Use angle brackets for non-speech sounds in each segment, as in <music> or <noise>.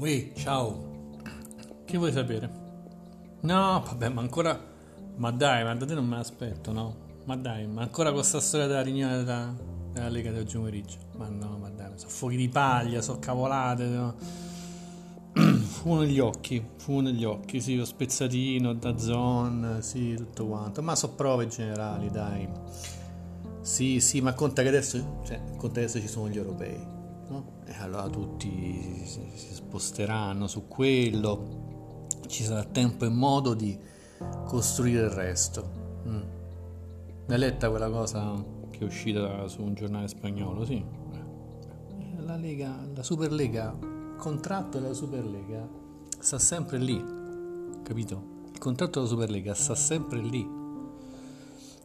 Ui, ciao. Che vuoi sapere? No, vabbè, ma ancora... Ma dai, ma da te non me l'aspetto, no? Ma dai, ma ancora con sta storia della riunione della, della Lega del pomeriggio? Ma no, ma dai, sono fuochi di paglia, sono cavolate, no? <clears throat> Fumo negli occhi, fumo negli occhi, sì, lo spezzatino, da zone, sì, tutto quanto. Ma so prove generali, dai. Sì, sì, ma conta che adesso, cioè, conta che adesso ci sono gli europei no? E allora tutti si, si sposteranno su quello, ci sarà tempo e modo di costruire il resto. Mm. L'hai letta quella cosa che è uscita su un giornale spagnolo? Sì. La Lega, la Superlega, il contratto della Superlega sta sempre lì, capito? Il contratto della Superlega sta sempre lì.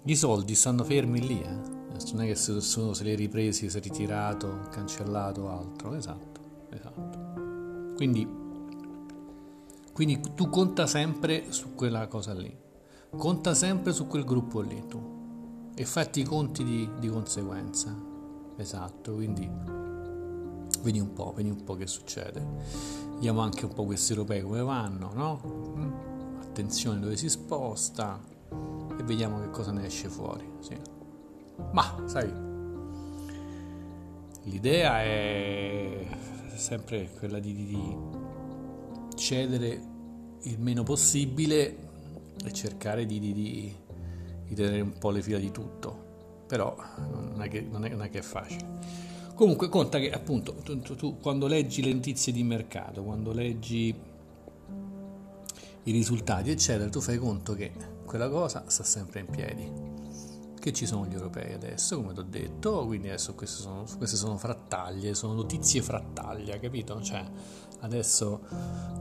I soldi stanno fermi lì, eh non è che nessuno se li è ripresi, si è ritirato, cancellato altro, esatto, esatto. Quindi, quindi tu conta sempre su quella cosa lì, conta sempre su quel gruppo lì tu e fatti i conti di, di conseguenza, esatto, quindi vedi un po', vedi un po' che succede. Vediamo anche un po' questi europei come vanno, no? Mm. Attenzione dove si sposta e vediamo che cosa ne esce fuori. Sì. Ma, sai, l'idea è sempre quella di, di cedere il meno possibile e cercare di, di, di, tenere un po' le fila di tutto. Però non è che, non è, non è, che è facile. Comunque conta che appunto tu, tu, tu quando leggi le notizie di mercato, quando leggi i risultati, eccetera, tu fai conto che quella cosa sta sempre in piedi che ci sono gli europei adesso, come ti ho detto, quindi adesso queste sono, queste sono frattaglie, sono notizie frattaglia, capito? Cioè, adesso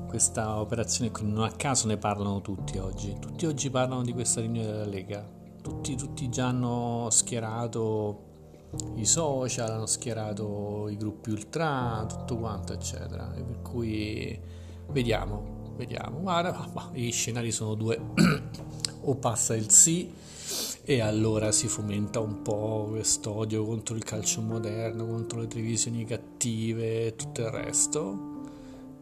questa operazione qui non a caso ne parlano tutti oggi, tutti oggi parlano di questa riunione della Lega, tutti, tutti già hanno schierato i social, hanno schierato i gruppi ultra, tutto quanto, eccetera, e per cui vediamo, vediamo, guarda, ma, i scenari sono due, <coughs> o passa il sì e allora si fomenta un po' questo odio contro il calcio moderno, contro le televisioni cattive e tutto il resto.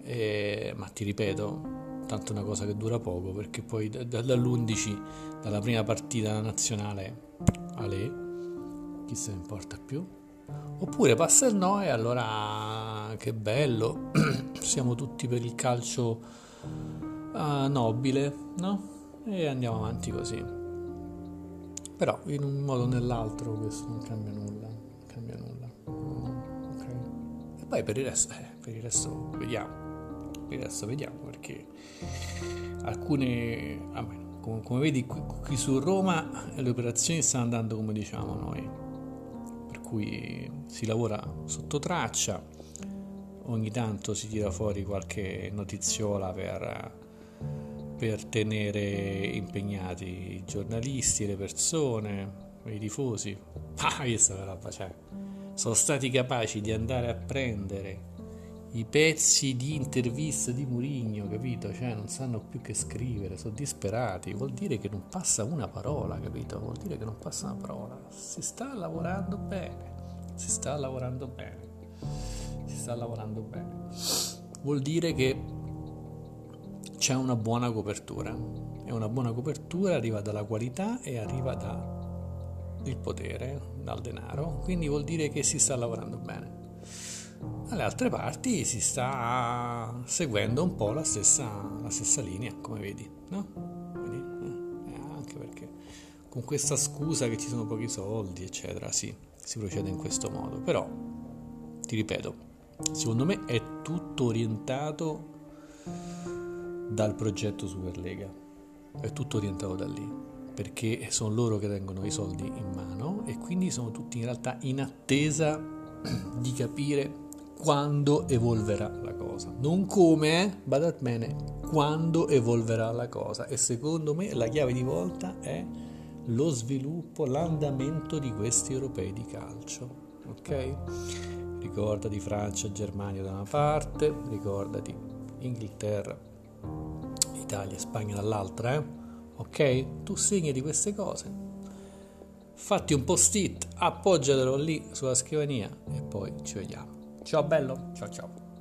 E, ma ti ripeto, tanto è una cosa che dura poco perché poi d- d- dall'11, dalla prima partita nazionale alle chi se ne importa più? Oppure passa il no e allora che bello, <clears throat> siamo tutti per il calcio uh, nobile, no? E andiamo avanti così. Però in un modo o nell'altro questo non cambia nulla, non cambia nulla. Okay. E poi per il resto, eh, per il resto vediamo, per il resto vediamo perché alcune, vabbè, come, come, vedi qui, qui su Roma le operazioni stanno andando come diciamo noi, per cui si lavora sotto traccia, ogni tanto si tira fuori qualche notiziola per per tenere impegnati i giornalisti, le persone, i tifosi. <laughs> Ah, questa roba, cioè, sono stati capaci di andare a prendere i pezzi di intervista di Murigno, capito? Cioè, non sanno più che scrivere, sono disperati. Vuol dire che non passa una parola, capito? Vuol dire che non passa una parola. Si sta lavorando bene. Si sta lavorando bene. Si sta lavorando bene. Vuol dire che c'è una buona copertura e una buona copertura arriva dalla qualità e arriva dal potere, dal denaro, quindi vuol dire che si sta lavorando bene. Alle altre parti si sta seguendo un po' la stessa, la stessa linea, come vedi, no? Quindi, eh, anche perché con questa scusa che ci sono pochi soldi, eccetera, sì, si procede in questo modo. Però, ti ripeto, secondo me è tutto orientato dal progetto Superlega. È tutto orientato da lì, perché sono loro che tengono i soldi in mano e quindi sono tutti in realtà in attesa di capire quando evolverà la cosa. Non come, eh? badate bene, quando evolverà la cosa. E secondo me la chiave di volta è lo sviluppo, l'andamento di questi europei di calcio. Ok? Ricordati Francia, Germania da una parte, ricordati Inghilterra, Italia e Spagna dall'altra, eh? ok? Tu segni di queste cose, fatti un post-it, appoggiatelo lì sulla scrivania e poi ci vediamo. Ciao bello, ciao ciao.